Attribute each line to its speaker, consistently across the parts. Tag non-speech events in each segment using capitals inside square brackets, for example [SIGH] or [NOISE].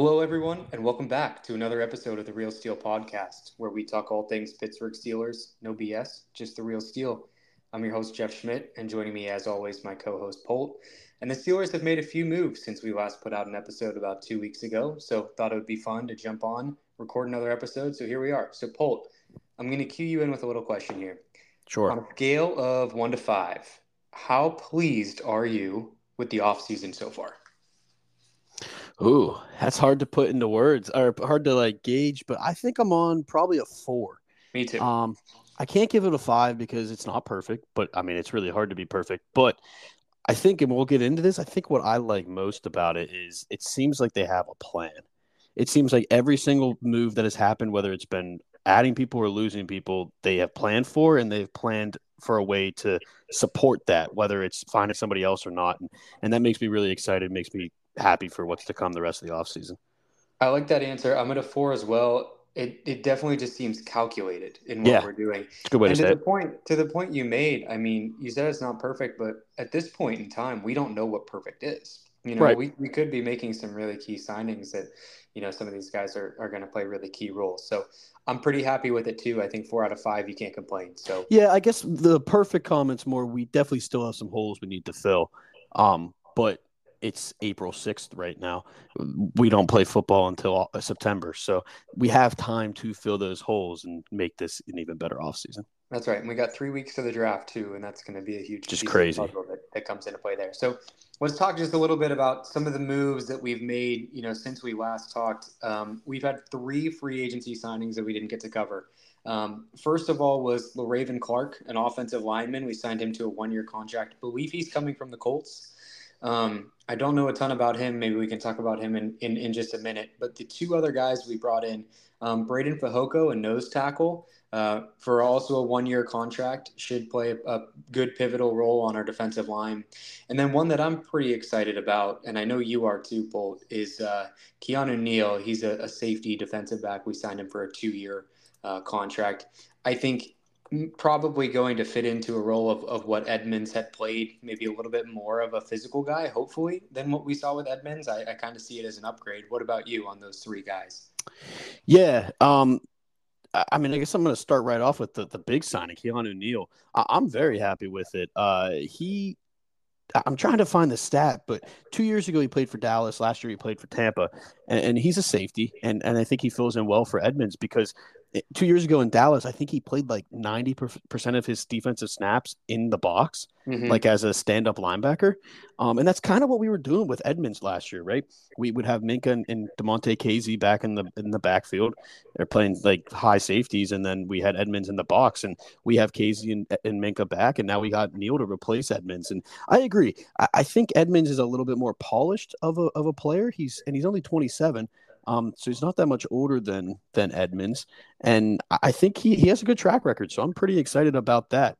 Speaker 1: Hello, everyone, and welcome back to another episode of the Real Steel Podcast, where we talk all things Pittsburgh Steelers. No BS, just the real steel. I'm your host, Jeff Schmidt, and joining me, as always, my co host, Polt. And the Steelers have made a few moves since we last put out an episode about two weeks ago, so thought it would be fun to jump on, record another episode. So here we are. So, Polt, I'm going to cue you in with a little question here.
Speaker 2: Sure.
Speaker 1: On a scale of one to five, how pleased are you with the offseason so far?
Speaker 2: Ooh, that's hard to put into words or hard to like gauge, but I think I'm on probably a four.
Speaker 1: Me too.
Speaker 2: Um, I can't give it a five because it's not perfect, but I mean, it's really hard to be perfect. But I think, and we'll get into this, I think what I like most about it is it seems like they have a plan. It seems like every single move that has happened, whether it's been adding people or losing people, they have planned for and they've planned for a way to support that, whether it's finding somebody else or not. And, and that makes me really excited, makes me happy for what's to come the rest of the offseason.
Speaker 1: I like that answer. I'm at a four as well. It, it definitely just seems calculated in what
Speaker 2: Yeah.
Speaker 1: we're doing.
Speaker 2: Good way
Speaker 1: and
Speaker 2: to
Speaker 1: to
Speaker 2: say
Speaker 1: the
Speaker 2: it.
Speaker 1: point to the point you made, I mean, you said it's not perfect, but at this point in time, we don't know what perfect is. You know,
Speaker 2: Right.
Speaker 1: we, we could be making some really key signings that, you know, some of these guys are, are going to play really key roles. So I'm pretty happy with it too. I think four out of five, you can't complain. So
Speaker 2: Yeah, I guess the perfect comments more. We definitely still have some holes we need to fill. Um, but it's April 6th right now. We don't play football until uh, September. So we have time to fill those holes and make this an even better offseason.
Speaker 1: That's right. And we got three weeks to the draft too, and that's going to be a huge
Speaker 2: Just crazy.
Speaker 1: puzzle that, that comes into play there. So let's talk just a little bit about some of the moves that we've made. You know, since we last talked, um, we've had three free agency signings that we didn't get to cover. Um, first of all was Le'Raven Clark, an offensive lineman. We signed him to a one-year contract. believe he's coming from the Colts. Um, I don't know a ton about him. Maybe we can talk about him in, in, in just a minute. But the two other guys we brought in, um, Breiden Fehoko, a nose tackle, uh, for also a one year contract, should play a, a good pivotal role on our defensive line. And then one that I'm pretty excited about, and I know you are too, Polt, is uh, Keanu Neal. He's a, a safety defensive back. We signed him for a two year uh, contract. I think probably going to fit into a role of, of what Edmunds had played, maybe a little bit more of a physical guy, hopefully, than what we saw with Edmunds. I, I kind of see it as an upgrade. What about you on those three guys?
Speaker 2: Yeah. Um, I mean, I guess I'm going to start right off with the, the big signing, Keanu Neal. I- I'm very happy with it. Uh, he, I'm trying to find the stat, but two years ago he played for Dallas. Last year he played for Tampa, and, and he's a safety, and and I think he fills in well for Edmunds because two years ago in Dallas, I think he played like 90 percent of his defensive snaps in the box,
Speaker 1: Mhm.
Speaker 2: like as a stand-up linebacker. Um, and that's kind of what we were doing with Edmunds last year, right? We would have Minkah and, and Damontae Kazee back in the in the backfield. They're playing like high safeties, and then we had Edmunds in the box, and we have Kazee and, and Minkah back, and now we got Neal to replace Edmunds. And I agree. I, I think Edmunds is a little bit more polished of a of a player. He's and he's only 27. Um, so he's not that much older than than Edmunds, and I think he, he has a good track record. So I'm pretty excited about that.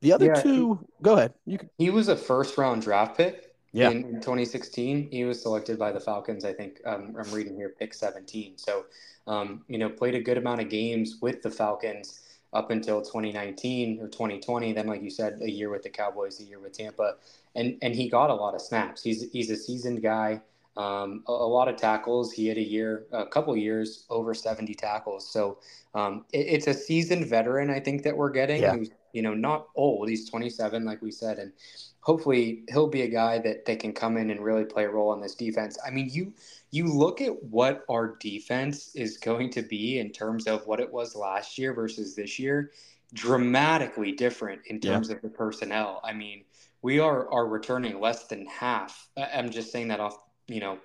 Speaker 2: The other
Speaker 1: Yeah,
Speaker 2: two, go ahead. You can,
Speaker 1: He was a first round draft pick
Speaker 2: Yeah.
Speaker 1: in, in 2016. He was selected by the Falcons, I think. Um, I'm reading here, pick 17. So, um, you know, played a good amount of games with the Falcons up until 2019 or 2020. Then, like you said, a year with the Cowboys, a year with Tampa, and and he got a lot of snaps. He's he's a seasoned guy. Um, a, a lot of tackles. He had a year, a couple years, over 70 tackles. So um, it, it's a seasoned veteran, I think, that we're getting.
Speaker 2: Yeah.
Speaker 1: Who's you know not old. He's 27, like we said, and hopefully he'll be a guy that that can come in and really play a role on this defense. I mean, you you look at what our defense is going to be in terms of what it was last year versus this year, dramatically different in
Speaker 2: Yeah.
Speaker 1: terms of the personnel. I mean, we are are returning less than half. I'm just saying that off, you know,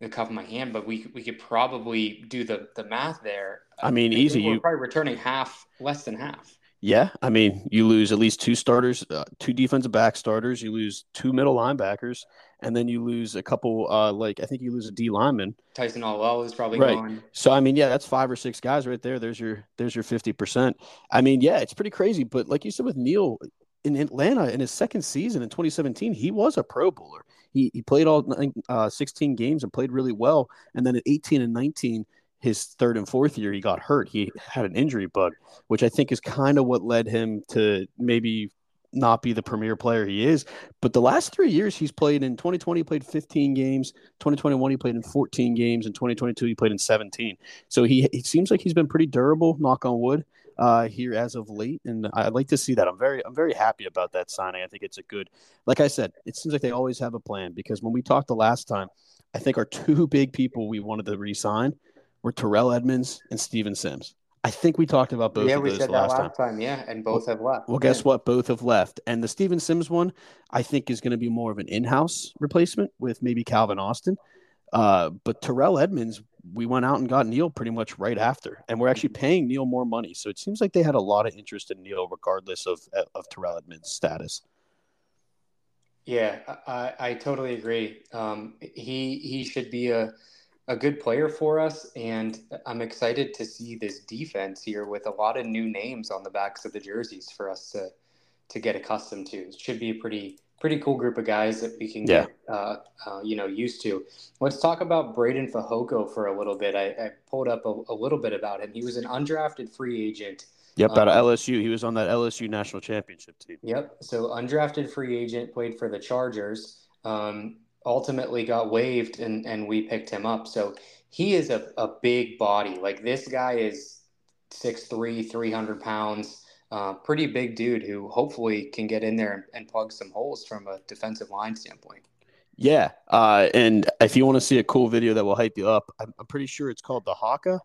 Speaker 1: the cuff of my hand, but we we could probably do the the math there.
Speaker 2: I mean,
Speaker 1: I
Speaker 2: easy.
Speaker 1: We're
Speaker 2: You
Speaker 1: probably returning half, less than half.
Speaker 2: Yeah, I mean, you lose at least two starters, uh, two defensive back starters. You lose two middle linebackers, and then you lose a couple. Uh, like I think you lose a D lineman.
Speaker 1: Tyson Alualu is probably
Speaker 2: Right.
Speaker 1: gone.
Speaker 2: So I mean, yeah, that's five or six guys right there. There's your there's your fifty percent. I mean, yeah, it's pretty crazy. But like you said with Neal in Atlanta in his second season in 2017, he was a Pro Bowler. He he played all uh, 16 games and played really well. And then at 18 and 19, his third and fourth year, he got hurt. He had an injury bug, which I think is kind of what led him to maybe not be the premier player he is. But the last three years, he's played in 2020, he played 15 games. 2021, he played in 14 games. In 2022, he played in 17. So he it seems like he's been pretty durable. Knock on wood. Uh, here as of late, and I'd like to see that. I'm very, I'm very happy about that signing. I think it's a good, like I said, it seems like they always have a plan because when we talked the last time, I think our two [LAUGHS] big people we wanted to re-sign were Terrell Edmunds and Steven Sims. I think we talked about both
Speaker 1: yeah,
Speaker 2: of those last,
Speaker 1: last
Speaker 2: time.
Speaker 1: time. Yeah, and both have left.
Speaker 2: Well, guess what? Both have left. And the Steven Sims one, I think, is going to be more of an in house replacement with maybe Calvin Austin. Uh, but Terrell Edmunds, we went out and got Neal pretty much right after. And we're actually paying Neal more money. So it seems like they had a lot of interest in Neal, regardless of, of Terrell Edmunds' status.
Speaker 1: Yeah, I, I totally agree. Um, he he should be a a good player for us, and I'm excited to see this defense here with a lot of new names on the backs of the jerseys for us to to get accustomed to. It should be a pretty pretty cool group of guys that we can yeah. get uh, uh, you know used to. Let's talk about Breiden Fehoko for a little bit. I, I pulled up a, a, little bit about him. He was an undrafted free agent.
Speaker 2: Yep, out of um, LSU. He was on that LSU national championship team.
Speaker 1: Yep. So undrafted free agent played for the Chargers. Um, ultimately got waived and, and we picked him up. So he is a, a big body. Like this guy is 6'3, 300 pounds, uh, pretty big dude who hopefully can get in there and, and plug some holes from a defensive line standpoint.
Speaker 2: Yeah. Uh, and if you want to see a cool video that will hype you up, I'm, I'm pretty sure it's called the Haka.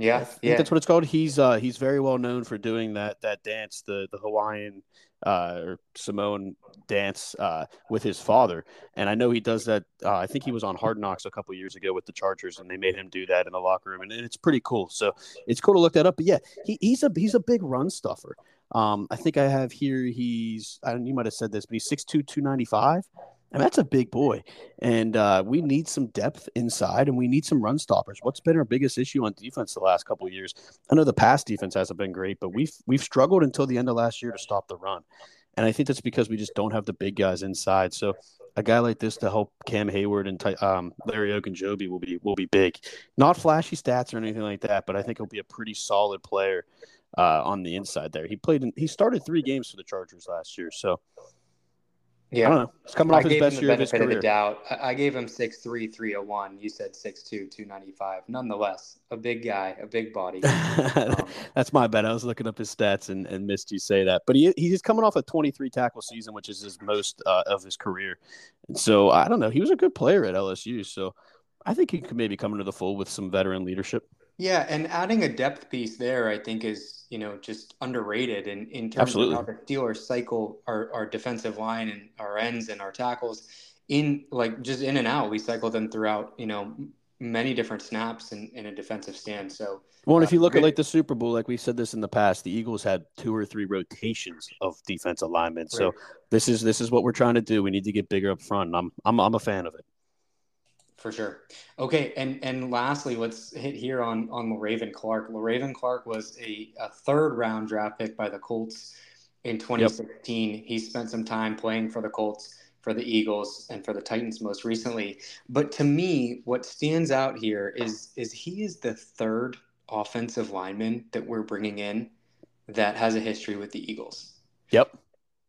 Speaker 1: Yeah,
Speaker 2: yeah, that's what it's called. He's uh, he's very well known for doing that that dance, the the Hawaiian uh, or Samoan dance uh, with his father. And I know he does that. Uh, I think he was on Hard Knocks a couple years ago with the Chargers, and they made him do that in the locker room, and, and it's pretty cool. So it's cool to look that up. But yeah, he, he's a he's a big run stuffer. Um, I think I have here. He's I don't. You might have said this, but he's 6'2", 295. And that's a big boy. And uh, we need some depth inside and we need some run stoppers. What's been our biggest issue on defense the last couple years? I know the pass defense hasn't been great, but we've we've struggled until the end of last year to stop the run. And I think that's because we just don't have the big guys inside. So a guy like this to help Cam Heyward and um, Larry Ogunjobi will be will be big. Not flashy stats or anything like that, but I think he'll be a pretty solid player uh, on the inside there. He played in, he started three games for the Chargers last year, so yeah, I don't know. It's coming off his best year of his career. Of the
Speaker 1: doubt. I gave him six three three oh one. You said six two two ninety five. Nonetheless, a big guy, a big body.
Speaker 2: um, [LAUGHS] That's my bad. I was looking up his stats and, and missed you say that. But he he's coming off a twenty three tackle season, which is his most uh, of his career. And so I don't know. He was a good player at LSU. So I think he could maybe come into the fold with some veteran leadership.
Speaker 1: Yeah, and adding a depth piece there, I think, is you know just underrated in, in terms Absolutely. of how the Steelers cycle our, our defensive line and our ends and our tackles in like just in and out. We cycle them throughout you know many different snaps in, in a defensive stand. So
Speaker 2: well, uh, if you look at like the Super Bowl, like we said this in the past, the Eagles had two or three rotations of defense alignment. Right. So this is this is what we're trying to do. We need to get bigger up front. I'm I'm I'm a fan of it.
Speaker 1: For sure. Okay, and and lastly, let's hit here on on Le'Raven Clark. Le'Raven Clark was a, a third round draft pick by the Colts in 2016. Yep. He spent some time playing for the Colts, for the Eagles, and for the Titans most recently. But to me, what stands out here is is he is the third offensive lineman that we're bringing in that has a history with the Eagles.
Speaker 2: Yep.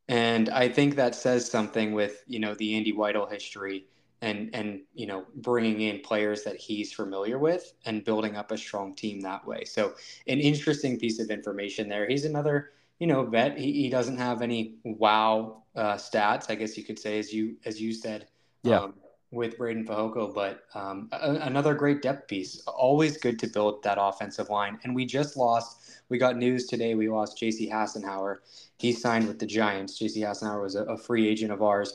Speaker 1: And I think that says something with you know the Andy Weidl history and and you know bringing in players that he's familiar with and building up a strong team that way. So an interesting piece of information there. He's another you know vet. He, he doesn't have any wow uh, stats, I guess you could say, as you as you said.
Speaker 2: Yeah. Um,
Speaker 1: with Breiden Fehoko, but um, a, another great depth piece. Always good to build that offensive line. And we just lost. We got news today. We lost J.C. Hassenauer. He signed with the Giants. J.C. Hassenauer was a, a free agent of ours.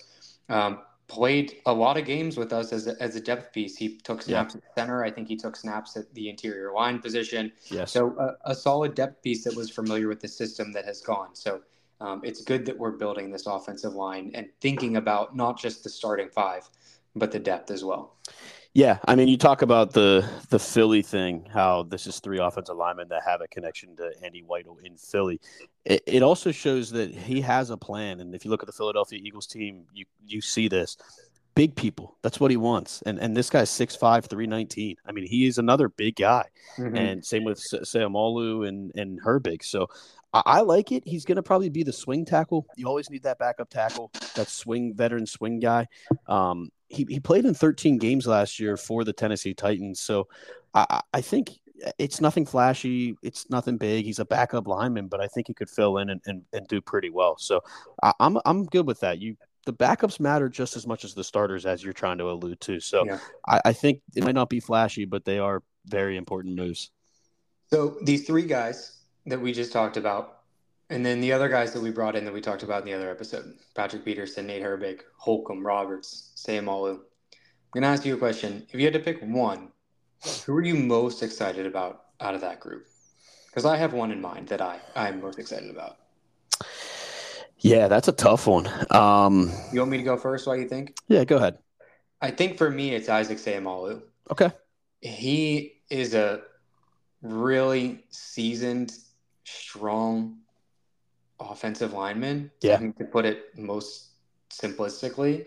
Speaker 1: Um, played a lot of games with us as a, as a depth piece. He took snaps yeah. at center. I think he took snaps at the interior line position.
Speaker 2: Yes.
Speaker 1: So a, a solid depth piece that was familiar with the system that has gone. So um, it's good that we're building this offensive line and thinking about not just the starting five, but the depth as well.
Speaker 2: Yeah, I mean, you talk about the the Philly thing, how this is three offensive linemen that have a connection to Andy Weidl in Philly. It, it also shows that he has a plan, and if you look at the Philadelphia Eagles team, you you see this big people. That's what he wants, and and this guy's 6'5", 319. I mean, he is another big guy, mm-hmm. and same with Seumalo and and Herbig. So I, I like it. He's going to probably be the swing tackle. You always need that backup tackle, that swing veteran swing guy. Um, he, he played in 13 games last year for the Tennessee Titans. So I, I think it's nothing flashy. It's nothing big. He's a backup lineman, but I think he could fill in and, and, and do pretty well. So I, I'm I'm good with that. You the backups matter just as much as the starters, as you're trying to allude to. So yeah. I, I think it might not be flashy, but they are very important moves.
Speaker 1: So these three guys that we just talked about, and then the other guys that we brought in that we talked about in the other episode Patrick Peterson, Nate Herbig, Holcomb, Roberts, Seumalo. I'm going to ask you a question. If you had to pick one, who are you most excited about out of that group? Because I have one in mind that I, I'm most excited about.
Speaker 2: Yeah, that's a tough one. Um,
Speaker 1: you want me to go first? Why you think?
Speaker 2: Yeah, go ahead.
Speaker 1: I think for me, it's Isaac Seumalo.
Speaker 2: Okay.
Speaker 1: He is a really seasoned, strong offensive lineman.
Speaker 2: Yeah.
Speaker 1: To put it most simplistically,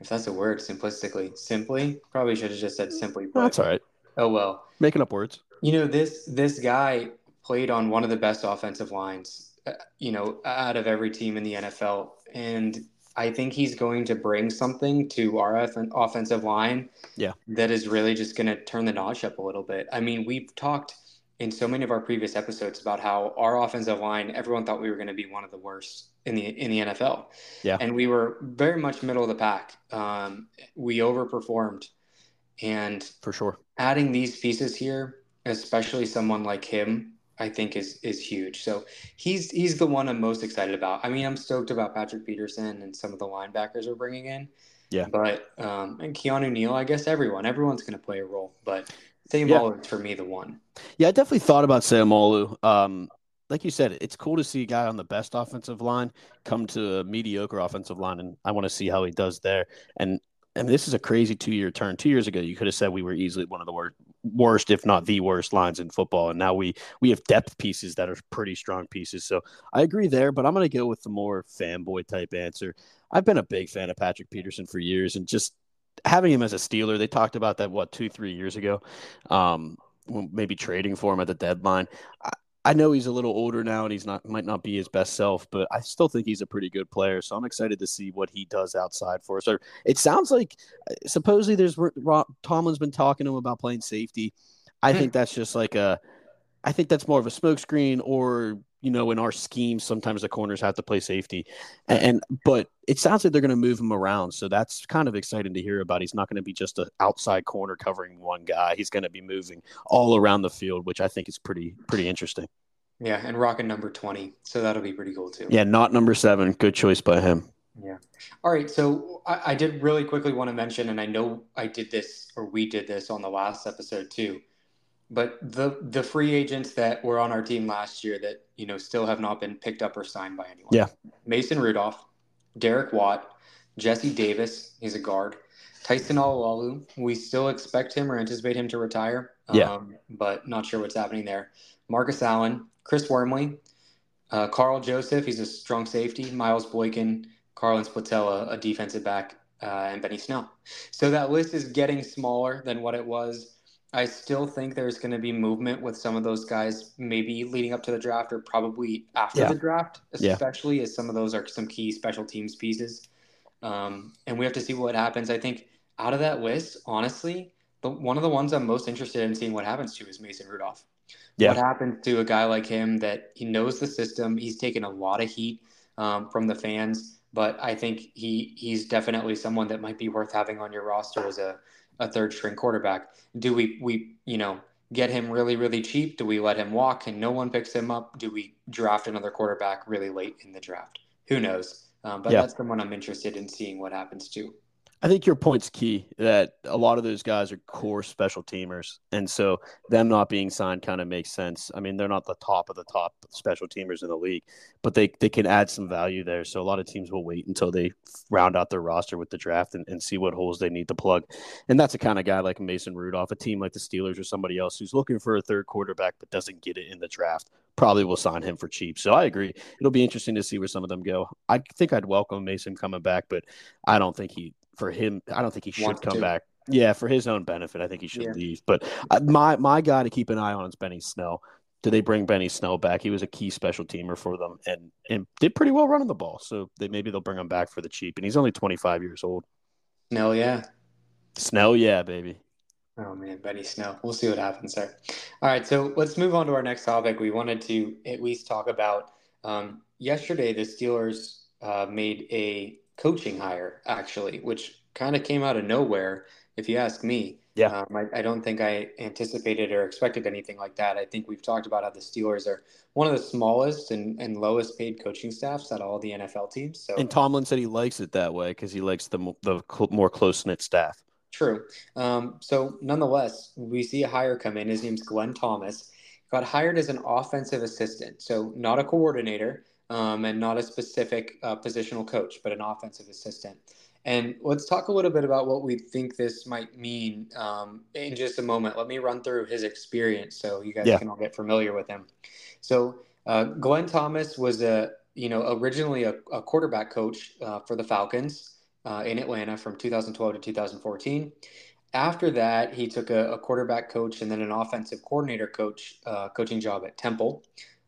Speaker 1: if that's a word, simplistically, simply, probably should have just said simply.
Speaker 2: But, that's all right.
Speaker 1: Oh well.
Speaker 2: Making up words.
Speaker 1: You know this this guy played on one of the best offensive lines, uh, you know, out of every team in the NFL, and I think he's going to bring something to our offensive line.
Speaker 2: Yeah.
Speaker 1: That is really just going to turn the notch up a little bit. I mean, we've talked in so many of our previous episodes about how our offensive line, everyone thought we were going to be one of the worst in the in the NFL.
Speaker 2: Yeah.
Speaker 1: And we were very much middle of the pack. Um, we overperformed, and
Speaker 2: for sure,
Speaker 1: adding these pieces here, especially someone like him, I think is is huge. So he's he's the one I'm most excited about. I mean, I'm stoked about Patrick Peterson and some of the linebackers we're bringing in.
Speaker 2: Yeah.
Speaker 1: But um, and Keanu Neal, I guess everyone, everyone's going to play a role. But Seumalo yeah. is for me the one.
Speaker 2: Yeah, I definitely thought about Seumalo. Um, like you said, it's cool to see a guy on the best offensive line come to a mediocre offensive line, and I want to see how he does there. And I mean, this is a crazy two-year turn. Two years ago, you could have said we were easily one of the worst, worst, if not the worst, lines in football, and now we we have depth pieces that are pretty strong pieces. So I agree there, but I'm going to go with the more fanboy type answer. I've been a big fan of Patrick Peterson for years, and just having him as a Steeler, they talked about that what two, three years ago, um, maybe trading for him at the deadline. I, I know he's a little older now and he's not might not be his best self, but I still think he's a pretty good player. So I'm excited to see what he does outside for us. Or it sounds like uh, supposedly there's Tomlin's been talking to him about playing safety. I think that's just like a I think that's more of a smokescreen or you know, in our scheme, sometimes the corners have to play safety, and, but it sounds like they're going to move him around, so that's kind of exciting to hear about. He's not going to be just an outside corner covering one guy; he's going to be moving all around the field, which I think is pretty pretty interesting.
Speaker 1: Yeah, and rocking number twenty, so that'll be pretty cool too.
Speaker 2: Yeah, not number seven. Good choice by him.
Speaker 1: Yeah. All right. So I, I did really quickly want to mention, and I know I did this or we did this on the last episode too but the the free agents that were on our team last year that you know still have not been picked up or signed by anyone.
Speaker 2: Yeah,
Speaker 1: Mason Rudolph, Derek Watt, Jesse Davis. He's a guard. Tyson Alualu. We still expect him or anticipate him to retire.
Speaker 2: Yeah, um,
Speaker 1: but not sure what's happening there. Marcus Allen, Chris Wormley, uh, Karl Joseph. He's a strong safety. Miles Boykin, Carlin Splatella, a defensive back, uh, and Benny Snell. So that list is getting smaller than what it was I still think there's going to be movement with some of those guys, maybe leading up to the draft or probably after yeah. the draft, especially yeah. as some of those are some key special teams pieces. Um, and we have to see what happens. I think out of that list, honestly, the, one of the ones I'm most interested in seeing what happens to is Mason Rudolph.
Speaker 2: Yeah.
Speaker 1: What happens to a guy like him that he knows the system? He's taken a lot of heat um, from the fans, but I think he he's definitely someone that might be worth having on your roster as a a third string quarterback. Do we we you know get him really really cheap? Do we let him walk and no one picks him up? Do we draft another quarterback really late in the draft? Who knows? Um, but yeah. that's the one I'm interested in seeing what happens to.
Speaker 2: I think your point's key that a lot of those guys are core special teamers. And so them not being signed kind of makes sense. I mean, they're not the top of the top special teamers in the league, but they, they can add some value there. So a lot of teams will wait until they round out their roster with the draft and, and see what holes they need to plug. And that's a kind of guy like Mason Rudolph, a team like the Steelers or somebody else who's looking for a third quarterback but doesn't get it in the draft probably will sign him for cheap. So I agree. It'll be interesting to see where some of them go. I think I'd welcome Mason coming back, but I don't think he for him. I don't think he should come to. back. Yeah, for his own benefit, I think he should yeah. leave. But my my guy to keep an eye on is Benny Snell. do they bring Benny Snell back? He was a key special teamer for them and and did pretty well running the ball. So they maybe they'll bring him back for the cheap. And he's only 25 years old.
Speaker 1: Snell, yeah.
Speaker 2: Snell, yeah, baby.
Speaker 1: Oh man, Benny Snell. We'll see what happens there. All right, so let's move on to our next topic. We wanted to at least talk about um, yesterday. The Steelers uh, made a coaching hire, actually, which kind of came out of nowhere, if you ask me.
Speaker 2: Yeah.
Speaker 1: Um, I, I, don't think I anticipated or expected anything like that. I think we've talked about how the Steelers are one of the smallest and, and lowest paid coaching staffs at all the NFL teams. So,
Speaker 2: and Tomlin said he likes it that way because he likes the the more close knit staff.
Speaker 1: True. Um, so, nonetheless, we see a hire come in. His name's Glenn Thomas. Got hired as an offensive assistant, so not a coordinator um, and not a specific uh, positional coach, but an offensive assistant. And let's talk a little bit about what we think this might mean um, in just a moment. Let me run through his experience so you guys yeah. can all get familiar with him. So, uh, Glenn Thomas was a you know originally a, a quarterback coach uh, for the Falcons uh, in Atlanta from 2012 to 2014. After that, he took a, a quarterback coach and then an offensive coordinator coach uh, coaching job at Temple.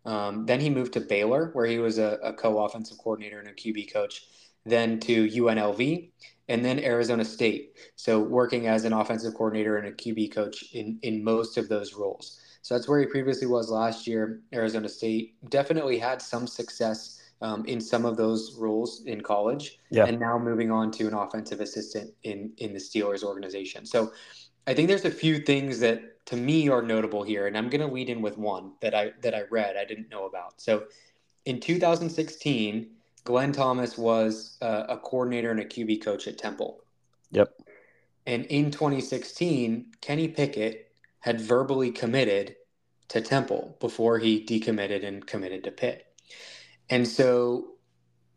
Speaker 1: Um, then he moved to Baylor, where he was a, a co-offensive coordinator and a QB coach then to UNLV, and then Arizona State. So working as an offensive coordinator and a QB coach in, in most of those roles. So that's where he previously was last year. Arizona State definitely had some success um, in some of those roles in college,
Speaker 2: yeah.
Speaker 1: and now moving on to an offensive assistant in in the Steelers organization. So I think there's a few things that to me are notable here, and I'm going to lead in with one that I that I read I didn't know about. So in 2016 Glenn Thomas was uh, a coordinator and a QB coach at Temple.
Speaker 2: Yep.
Speaker 1: And in 2016, Kenny Pickett had verbally committed to Temple before he decommitted and committed to Pitt. And so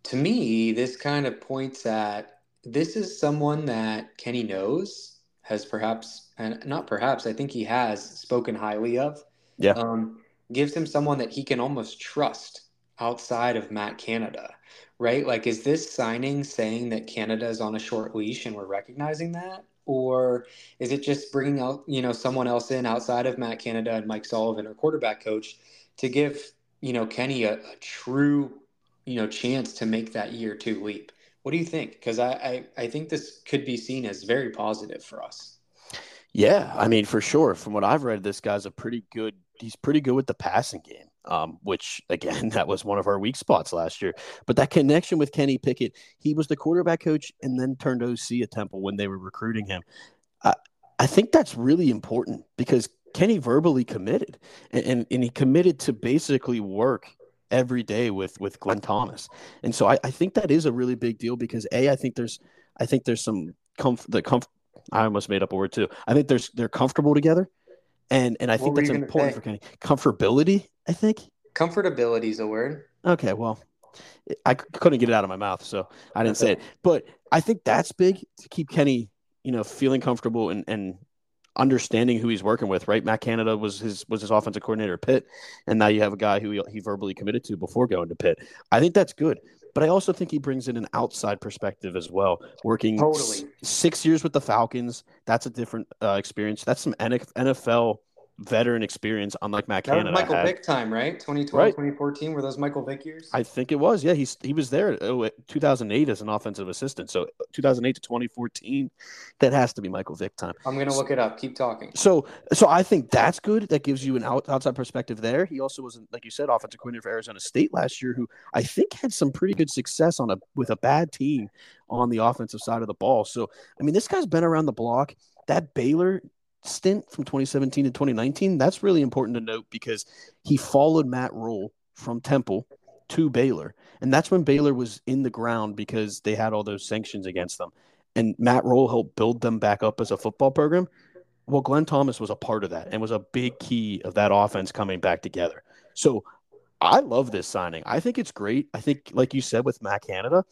Speaker 1: to me, this kind of points at this is someone that Kenny knows, has perhaps, and not perhaps, I think he has spoken highly of.
Speaker 2: Yeah.
Speaker 1: Um, gives him someone that he can almost trust outside of Matt Canada right? Like, is this signing saying that Canada is on a short leash and we're recognizing that? Or is it just bringing out, you know, someone else in outside of Matt Canada and Mike Sullivan, or quarterback coach, to give, you know, Kenny a, a true, you know, chance to make that year two leap? What do you think? Because I, I, I think this could be seen as very positive for us.
Speaker 2: Yeah, I mean, for sure. From what I've read, this guy's a pretty good. He's pretty good with the passing game um, which [LAUGHS] again, that was one of our weak spots last year. But that connection with Kenny Pickett, he was the quarterback coach and then turned OC at Temple when they were recruiting him. I, I think that's really important because Kenny verbally committed and, and, and he committed to basically work every day with with Glenn Thomas. And so I, I think that is a really big deal because A, I think there's I think there's some comfort the comfort I almost made up a word too. I think there's they're comfortable together. And and I think that's important for Kenny. Comfortability, I think.
Speaker 1: Comfortability is a word.
Speaker 2: Okay, well, I couldn't get it out of my mouth, so I didn't say it. But I think that's big to keep Kenny, you know, feeling comfortable and, and understanding who he's working with. Right, Matt Canada was his was his offensive coordinator at Pitt, and now you have a guy who he, he verbally committed to before going to Pitt. I think that's good. But I also think he brings in an outside perspective as well. Working totally. s- six years with the Falcons, that's a different uh, experience. That's some NFL veteran experience, unlike Matt that Canada.
Speaker 1: Michael
Speaker 2: had.
Speaker 1: Vick time, right? 2012, right. 2014 were those Michael Vick years?
Speaker 2: I think it was. Yeah, he's he was there uh, oh, 2008 as an offensive assistant. So uh, 2008 to 2014, that has to be Michael Vick time.
Speaker 1: I'm gonna look it up. Keep talking.
Speaker 2: So so I think that's good. That gives you an out, outside perspective there. He also was, like you said, offensive coordinator for Arizona State last year, who I think had some pretty good success on a with a bad team on the offensive side of the ball. So I mean, this guy's been around the block. That Baylor stint from 2017 to 2019, that's really important to note because he followed Matt Rhule from Temple to Baylor. And that's when Baylor was in the ground because they had all those sanctions against them. And Matt Rhule helped build them back up as a football program. Well, Glenn Thomas was a part of that and was a big key of that offense coming back together. So I love this signing. I think it's great. I think, like you said, with Matt Canada,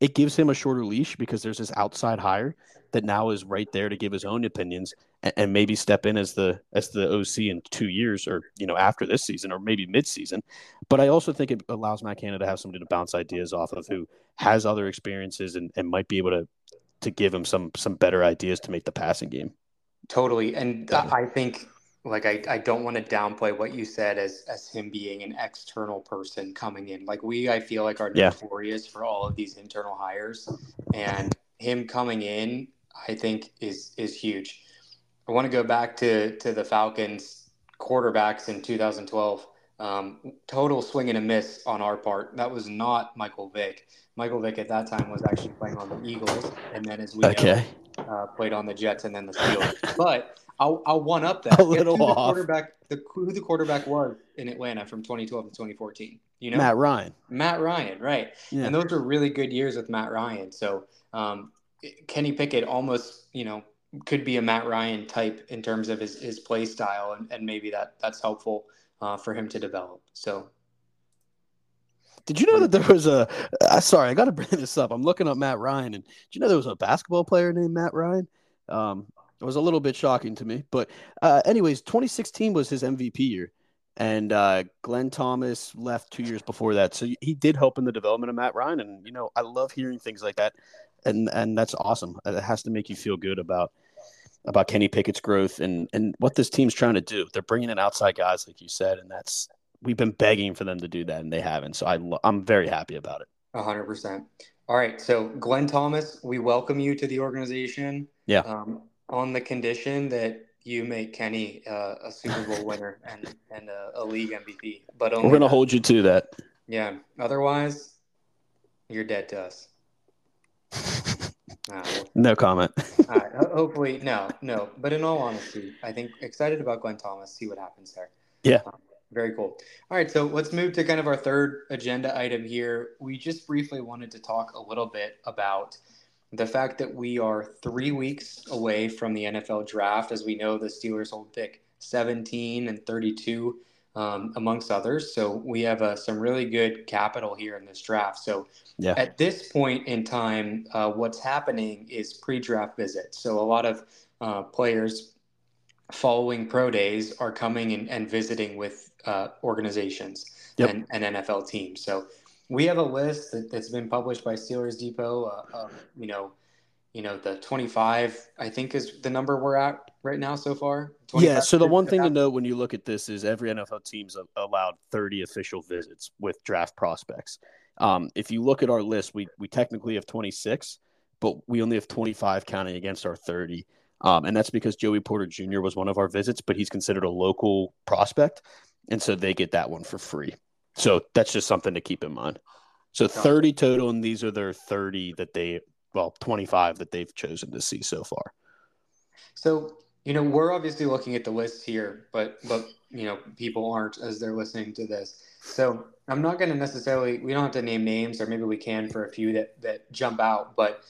Speaker 2: it gives him a shorter leash because there's this outside hire that now is right there to give his own opinions and, and, maybe step in as the as the OC in two years or you know after this season or maybe mid season. But I also think it allows Matt Canada to have somebody to bounce ideas off of who has other experiences and, and might be able to to give him some some better ideas to make the passing game.
Speaker 1: Totally, and I think like I, I don't want to downplay what you said as as him being an external person coming in. Like we I feel like are
Speaker 2: Yeah.
Speaker 1: notorious for all of these internal hires and him coming in I think is is huge. I want to go back to to the Falcons quarterbacks in 2012. Um, total swing and a miss on our part. That was not Michael Vick. Michael Vick at that time was actually playing on the Eagles, and then as we know, uh, played on the Jets and then the Steelers. but I'll, I'll one up that.
Speaker 2: A little
Speaker 1: who the quarterback the who the quarterback was in Atlanta from 2012 to 2014. You know,
Speaker 2: Matt Ryan.
Speaker 1: Matt Ryan, right?
Speaker 2: Yeah.
Speaker 1: And those were really good years with Matt Ryan. So um, Kenny Pickett almost, you know, could be a Matt Ryan type in terms of his, his play style, and, and maybe that that's helpful uh, for him to develop. So
Speaker 2: Did you know that there was a? Uh, sorry, I got to bring this up. I'm looking up Matt Ryan, and did you know there was a basketball player named Matt Ryan? Um, it was a little bit shocking to me, but uh, anyways, 2016 was his MVP year, and uh, Glenn Thomas left two years before that, so he did help in the development of Matt Ryan. And you know, I love hearing things like that, and and that's awesome. It has to make you feel good about about Kenny Pickett's growth and and what this team's trying to do. They're bringing in outside guys, like you said, and that's we've been begging for them to do that, and they haven't. So I lo- I'm very happy about it.
Speaker 1: hundred percent. All right, so Glenn Thomas, we welcome you to the organization.
Speaker 2: Yeah.
Speaker 1: Um, on the condition that you make Kenny uh, a Super Bowl winner and and a, a league MVP, but only
Speaker 2: We're gonna
Speaker 1: that.
Speaker 2: hold you to that.
Speaker 1: Yeah. Otherwise, you're dead to us. Well, [LAUGHS]
Speaker 2: No comment. [LAUGHS]
Speaker 1: all right. Hopefully, no, no. But in all honesty, I think excited about Glenn Thomas. See what happens there.
Speaker 2: Yeah.
Speaker 1: Um, very cool. All right, so let's move to kind of our third agenda item here. We just briefly wanted to talk a little bit about the fact that we are three weeks away from the NFL draft. As we know, the Steelers hold pick 17 and 32, um, amongst others. So we have uh, some really good capital here in this draft. So
Speaker 2: Yeah.
Speaker 1: at this point in time, uh, what's happening is pre draft visits. So a lot of uh, players following pro days are coming and, and visiting with uh, organizations
Speaker 2: Yep.
Speaker 1: and, and NFL teams. So we have a list that, that's been published by Steelers Depot. Uh, of, you know, you know the 25. I think is the number we're at right now so far.
Speaker 2: Yeah. So the one thing to note when you look at this is every NFL team's allowed 30 official visits with draft prospects. Um, if you look at our list, we we technically have 26, but we only have 25 counting against our 30. Um, and that's because Joey Porter Jr. was one of our visits, but he's considered a local prospect, and so they get that one for free. So that's just something to keep in mind. So 30 total, and these are their 30 that they well 25 that they've chosen to see so far.
Speaker 1: So, you know, we're obviously looking at the list here, but but you know, people aren't as they're listening to this. So I'm not going to necessarily. We don't have to name names, or maybe we can for a few that that jump out. But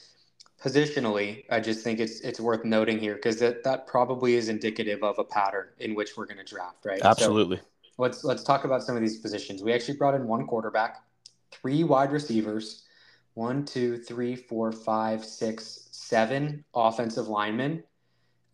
Speaker 1: positionally, I just think it's it's worth noting here because that that probably is indicative of a pattern in which we're going to draft, right? So
Speaker 2: Absolutely.
Speaker 1: Let's let's talk about some of these positions. We actually brought in one quarterback, three wide receivers, one, two, three, four, five, six, seven offensive linemen,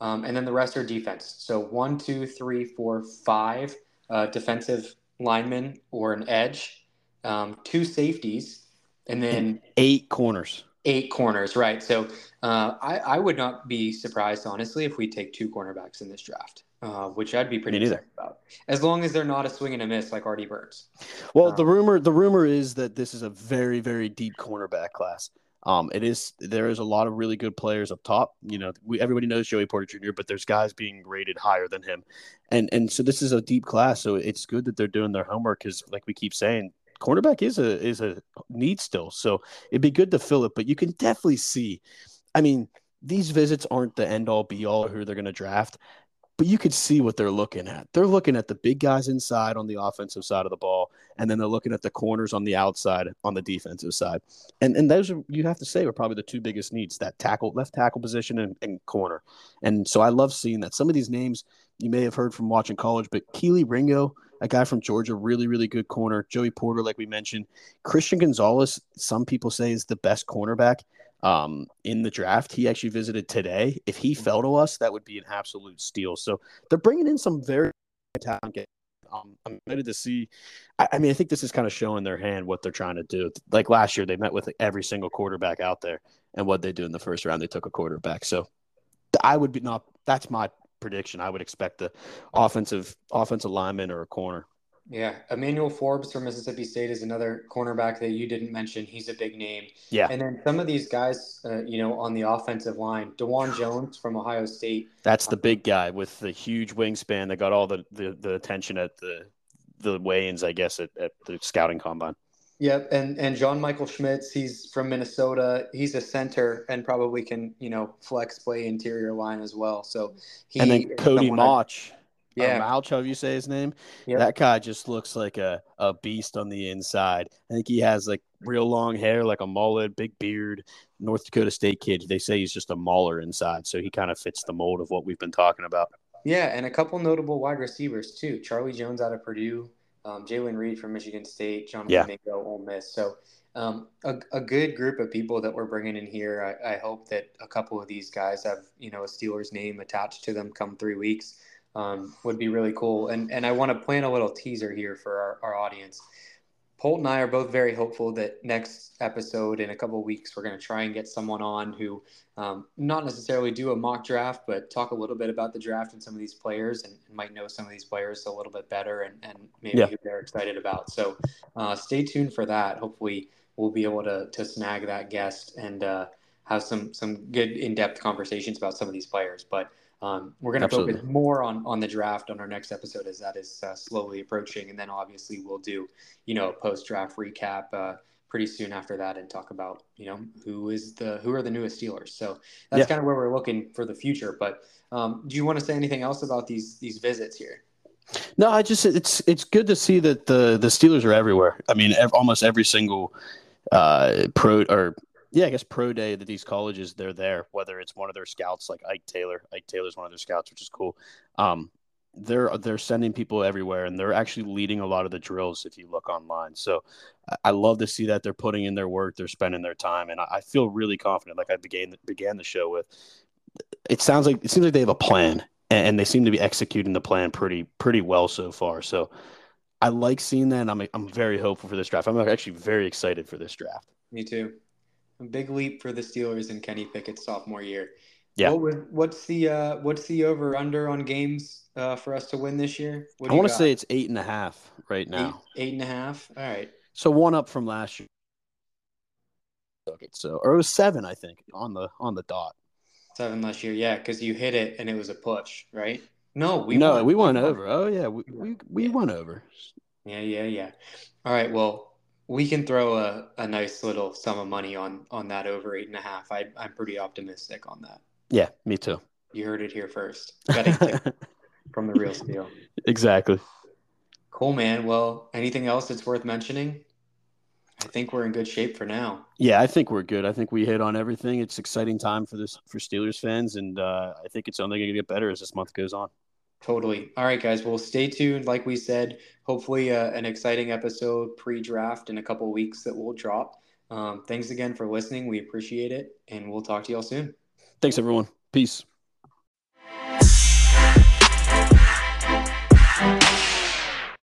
Speaker 1: um, and then the rest are defense. So one, two, three, four, five uh, defensive linemen or an edge, um, two safeties, and then
Speaker 2: Eight corners.
Speaker 1: eight corners. Right. So uh, I, I would not be surprised, honestly, if we take two cornerbacks in this draft. Uh, which I'd be pretty
Speaker 2: Me neither.
Speaker 1: about, as long as they're not a swing and a miss like Artie Burns.
Speaker 2: Well,
Speaker 1: Um,
Speaker 2: the rumor the rumor is that this is a very very deep cornerback class. Um, it is there is a lot of really good players up top. You know, we everybody knows Joey Porter Jr., but there's guys being rated higher than him, and and so this is a deep class. So it's good that they're doing their homework because, like we keep saying, cornerback is a is a need still. So it'd be good to fill it, but you can definitely see. I mean, these visits aren't the end all be all who they're going to draft, but you could see what they're looking at. They're looking at the big guys inside on the offensive side of the ball, and then they're looking at the corners on the outside on the defensive side. And and those are you have to say are probably the two biggest needs that tackle left tackle position and, and corner. And so I love seeing that. Some of these names you may have heard from watching college, but Kelee Ringo, a guy from Georgia, really, really good corner. Joey Porter, like we mentioned. Christian Gonzalez, some people say is the best cornerback um, in the draft. He actually visited today. If he fell to us, that would be an absolute steal. So they're bringing in some very talented. Um, I'm excited to see. I, I mean, I think this is kind of showing their hand what they're trying to do. Like last year, they met with every single quarterback out there, and what they do in the first round, they took a quarterback. So I would be not. That's my prediction. I would expect the offensive offensive lineman or a corner.
Speaker 1: Yeah, Emmanuel Forbes from Mississippi State is another cornerback that you didn't mention. He's a big name.
Speaker 2: Yeah,
Speaker 1: and then some of these guys, uh, you know, on the offensive line, Dawand Jones from Ohio State.
Speaker 2: That's the big guy with the huge wingspan that got all the the, the attention at the the weigh-ins, I guess, at, at the scouting combine.
Speaker 1: Yep, and and John Michael Schmitz, he's from Minnesota. He's a center and probably can you know flex play interior line as well. So
Speaker 2: he and then Cody Mauch.
Speaker 1: Yeah,
Speaker 2: Mauch, however you say his name. Yep. That guy just looks like a, a beast on the inside. I think he has like real long hair, like a mullet, big beard. North Dakota State kid. They say he's just a mauler inside, so he kind of fits the mold of what we've been talking about.
Speaker 1: Yeah, and a couple notable wide receivers too. Charlie Jones out of Purdue um, Jaylen Reed from Michigan State, John yeah. Mingo, Ole Miss. So um, a, a good group of people that we're bringing in here. I, I, hope that a couple of these guys have you know a Steelers name attached to them come three weeks. Um, would be really cool. And and I want to plan a little teaser here for our, our audience. Polt and I are both very hopeful that next episode in a couple of weeks we're going to try and get someone on who um, not necessarily do a mock draft, but talk a little bit about the draft and some of these players and, and might know some of these players a little bit better and, and maybe yeah. who they're excited about. So uh, stay tuned for that. Hopefully we'll be able to, to snag that guest and uh, have some some good in depth conversations about some of these players. But um, we're going to focus more on on the draft on our next episode as that is uh, slowly approaching, and then obviously we'll do you know a post draft recap uh, pretty soon after that and talk about you know who is the who are the newest Steelers. So that's yeah. kind of where we're looking for the future. But um, do you want to say anything else about these these visits here?
Speaker 2: No, I just it's it's good to see that the the Steelers are everywhere. I mean, ev- almost every single uh, pro or yeah, I guess pro day that these colleges they're there. Whether it's one of their scouts like Ike Taylor, Ike Taylor's one of their scouts, which is cool. Um, they're they're sending people everywhere, and they're actually leading a lot of the drills. If you look online, so I love to see that they're putting in their work, they're spending their time, and I feel really confident. Like I began began the show with, it sounds like it seems like they have a plan, and they seem to be executing the plan pretty pretty well so far. So I like seeing that. And I'm I'm very hopeful for this draft. I'm actually very excited for this draft.
Speaker 1: Me too. A big leap for the Steelers in Kenny Pickett's sophomore year.
Speaker 2: Yeah.
Speaker 1: What would, what's the uh, what's the over under on games uh, for us to win this year?
Speaker 2: I want to say it's eight and a half right now.
Speaker 1: Eight, eight and a half. All right.
Speaker 2: So one up from last year. Okay, so or it was seven, I think, on the on the dot.
Speaker 1: Seven last year, yeah, because you hit it and it was a push, right? No, we
Speaker 2: no, won. we went over. Oh yeah, we we, we yeah. went over.
Speaker 1: Yeah, yeah, yeah. All right, well, we can throw a, a nice little sum of money on on that over eight and a half. I, I'm pretty optimistic on that.
Speaker 2: Yeah, me too.
Speaker 1: You heard it here first. [LAUGHS] from the real steel.
Speaker 2: Exactly.
Speaker 1: Cool, man. Well, anything else that's worth mentioning? I think we're in good shape for now.
Speaker 2: Yeah, I think we're good. I think we hit on everything. It's exciting time for this for Steelers fans, and uh, I think it's only going to get better as this month goes on.
Speaker 1: Totally. All right, guys. Well, stay tuned. Like we said, hopefully uh, an exciting episode pre-draft in a couple weeks that will drop. Um, thanks again for listening. We appreciate it, and we'll talk to y'all soon.
Speaker 2: Thanks, everyone. Peace.